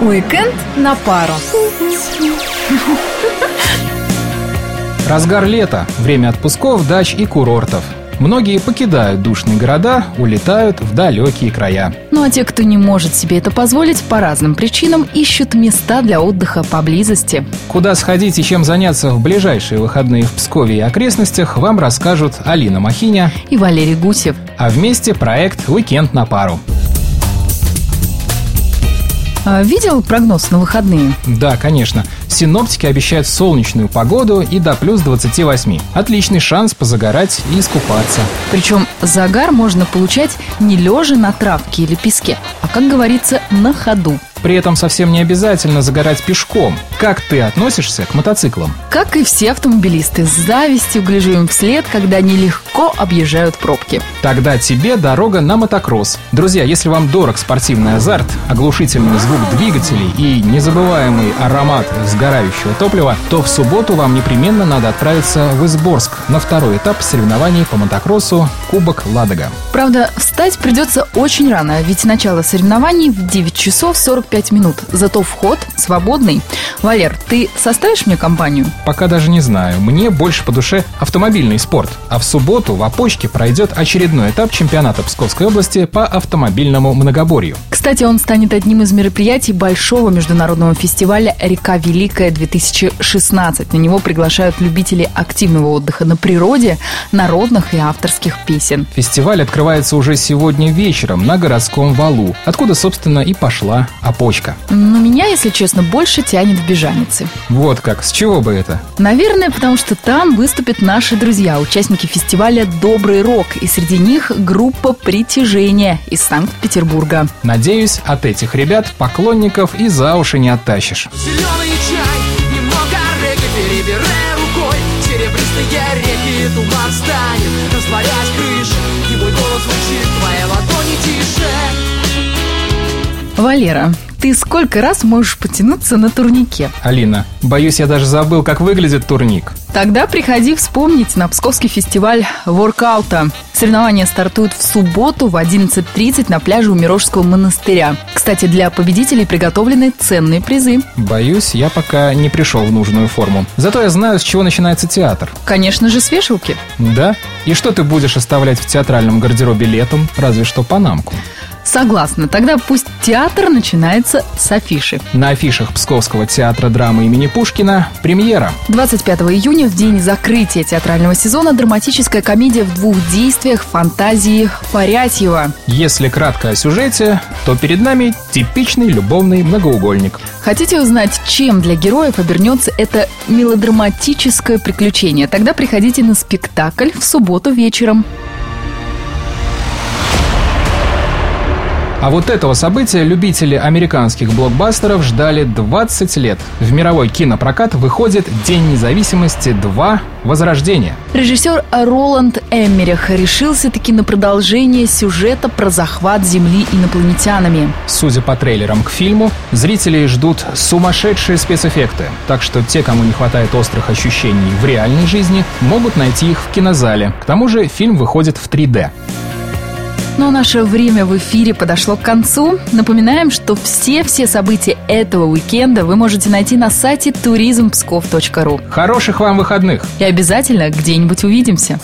Уикенд на пару. Разгар лета, время отпусков, дач и курортов. Многие покидают душные города, улетают в далекие края. Ну а те, кто не может себе это позволить, по разным причинам ищут места для отдыха поблизости. Куда сходить и чем заняться в ближайшие выходные в Пскове и окрестностях, вам расскажут Алина Махиня И Валерий Гусев. а вместе проект «Уикенд на пару». А, Видел прогноз на выходные? Да, конечно. Синоптики обещают солнечную погоду и до плюс 28. Отличный шанс позагорать и искупаться. Причем загар можно получать не лежа на травке или песке, а, как говорится, на ходу. При этом совсем не обязательно загорать пешком. Как ты относишься к мотоциклам? Как и все автомобилисты, с завистью гляжу им вслед, когда они легко объезжают пробки. Тогда тебе дорога на мотокросс. Друзья, если вам дорог спортивный азарт, оглушительный звук двигателей и незабываемый аромат сгорающего топлива, то в субботу вам непременно надо отправиться в Изборск на второй этап соревнований по мотокроссу Кубок Ладога. Правда, встать придется очень рано, ведь начало соревнований в 9 часов 45 минут. Зато вход свободный. Валер, ты составишь мне компанию? Пока даже не знаю. Мне больше по душе автомобильный спорт. А в субботу в Опочке пройдет очередной этап чемпионата Псковской области по автомобильному многоборью. Кстати, он станет одним из мероприятий большого международного фестиваля «Река Великая 2016». На него приглашают любителей активного отдыха на природе, народных и авторских песен. Фестиваль открывается уже сегодня вечером на городском валу, откуда, собственно, и пошла опочка. Но меня, если честно, больше тянет в Бежаницы. Вот как, с чего бы это? Наверное, потому что там выступят наши друзья, участники фестиваля «Добрый рок», и среди них группа «Притяжение» из Санкт-Петербурга. Надеюсь, от этих ребят поклонников и за уши не оттащишь. Зеленый реки Туман станет, растворять крыши И мой голос звучит в твоей ладони тише. Валера, ты сколько раз можешь потянуться на турнике? Алина, боюсь, я даже забыл, как выглядит турник. Тогда приходи вспомнить на Псковский фестиваль воркаута. Соревнования стартуют в субботу в 11.30 на пляже у Мирожского монастыря. Кстати, для победителей приготовлены ценные призы. Боюсь, я пока не пришел в нужную форму. Зато я знаю, с чего начинается театр. Конечно же, с вешалки. Да? И что ты будешь оставлять в театральном гардеробе летом? Разве что панамку. Согласна. Тогда пусть театр начинается с афиши. На афишах Псковского театра драмы имени Пушкина премьера. 25 июня, в день закрытия театрального сезона, драматическая комедия в двух действиях фантазии Фарятьева. Если кратко о сюжете, то перед нами типичный любовный многоугольник. Хотите узнать, чем для героев обернется это мелодраматическое приключение? Тогда приходите на спектакль в субботу вечером. А вот этого события любители американских блокбастеров ждали 20 лет. В мировой кинопрокат выходит День независимости 2. Возрождение. Режиссер Роланд Эммерих решился-таки на продолжение сюжета про захват Земли инопланетянами. Судя по трейлерам к фильму, зрители ждут сумасшедшие спецэффекты. Так что те, кому не хватает острых ощущений в реальной жизни, могут найти их в кинозале. К тому же фильм выходит в 3D. Но наше время в эфире подошло к концу. Напоминаем, что все-все события этого уикенда вы можете найти на сайте turizmpskov.ru. Хороших вам выходных! И обязательно где-нибудь увидимся.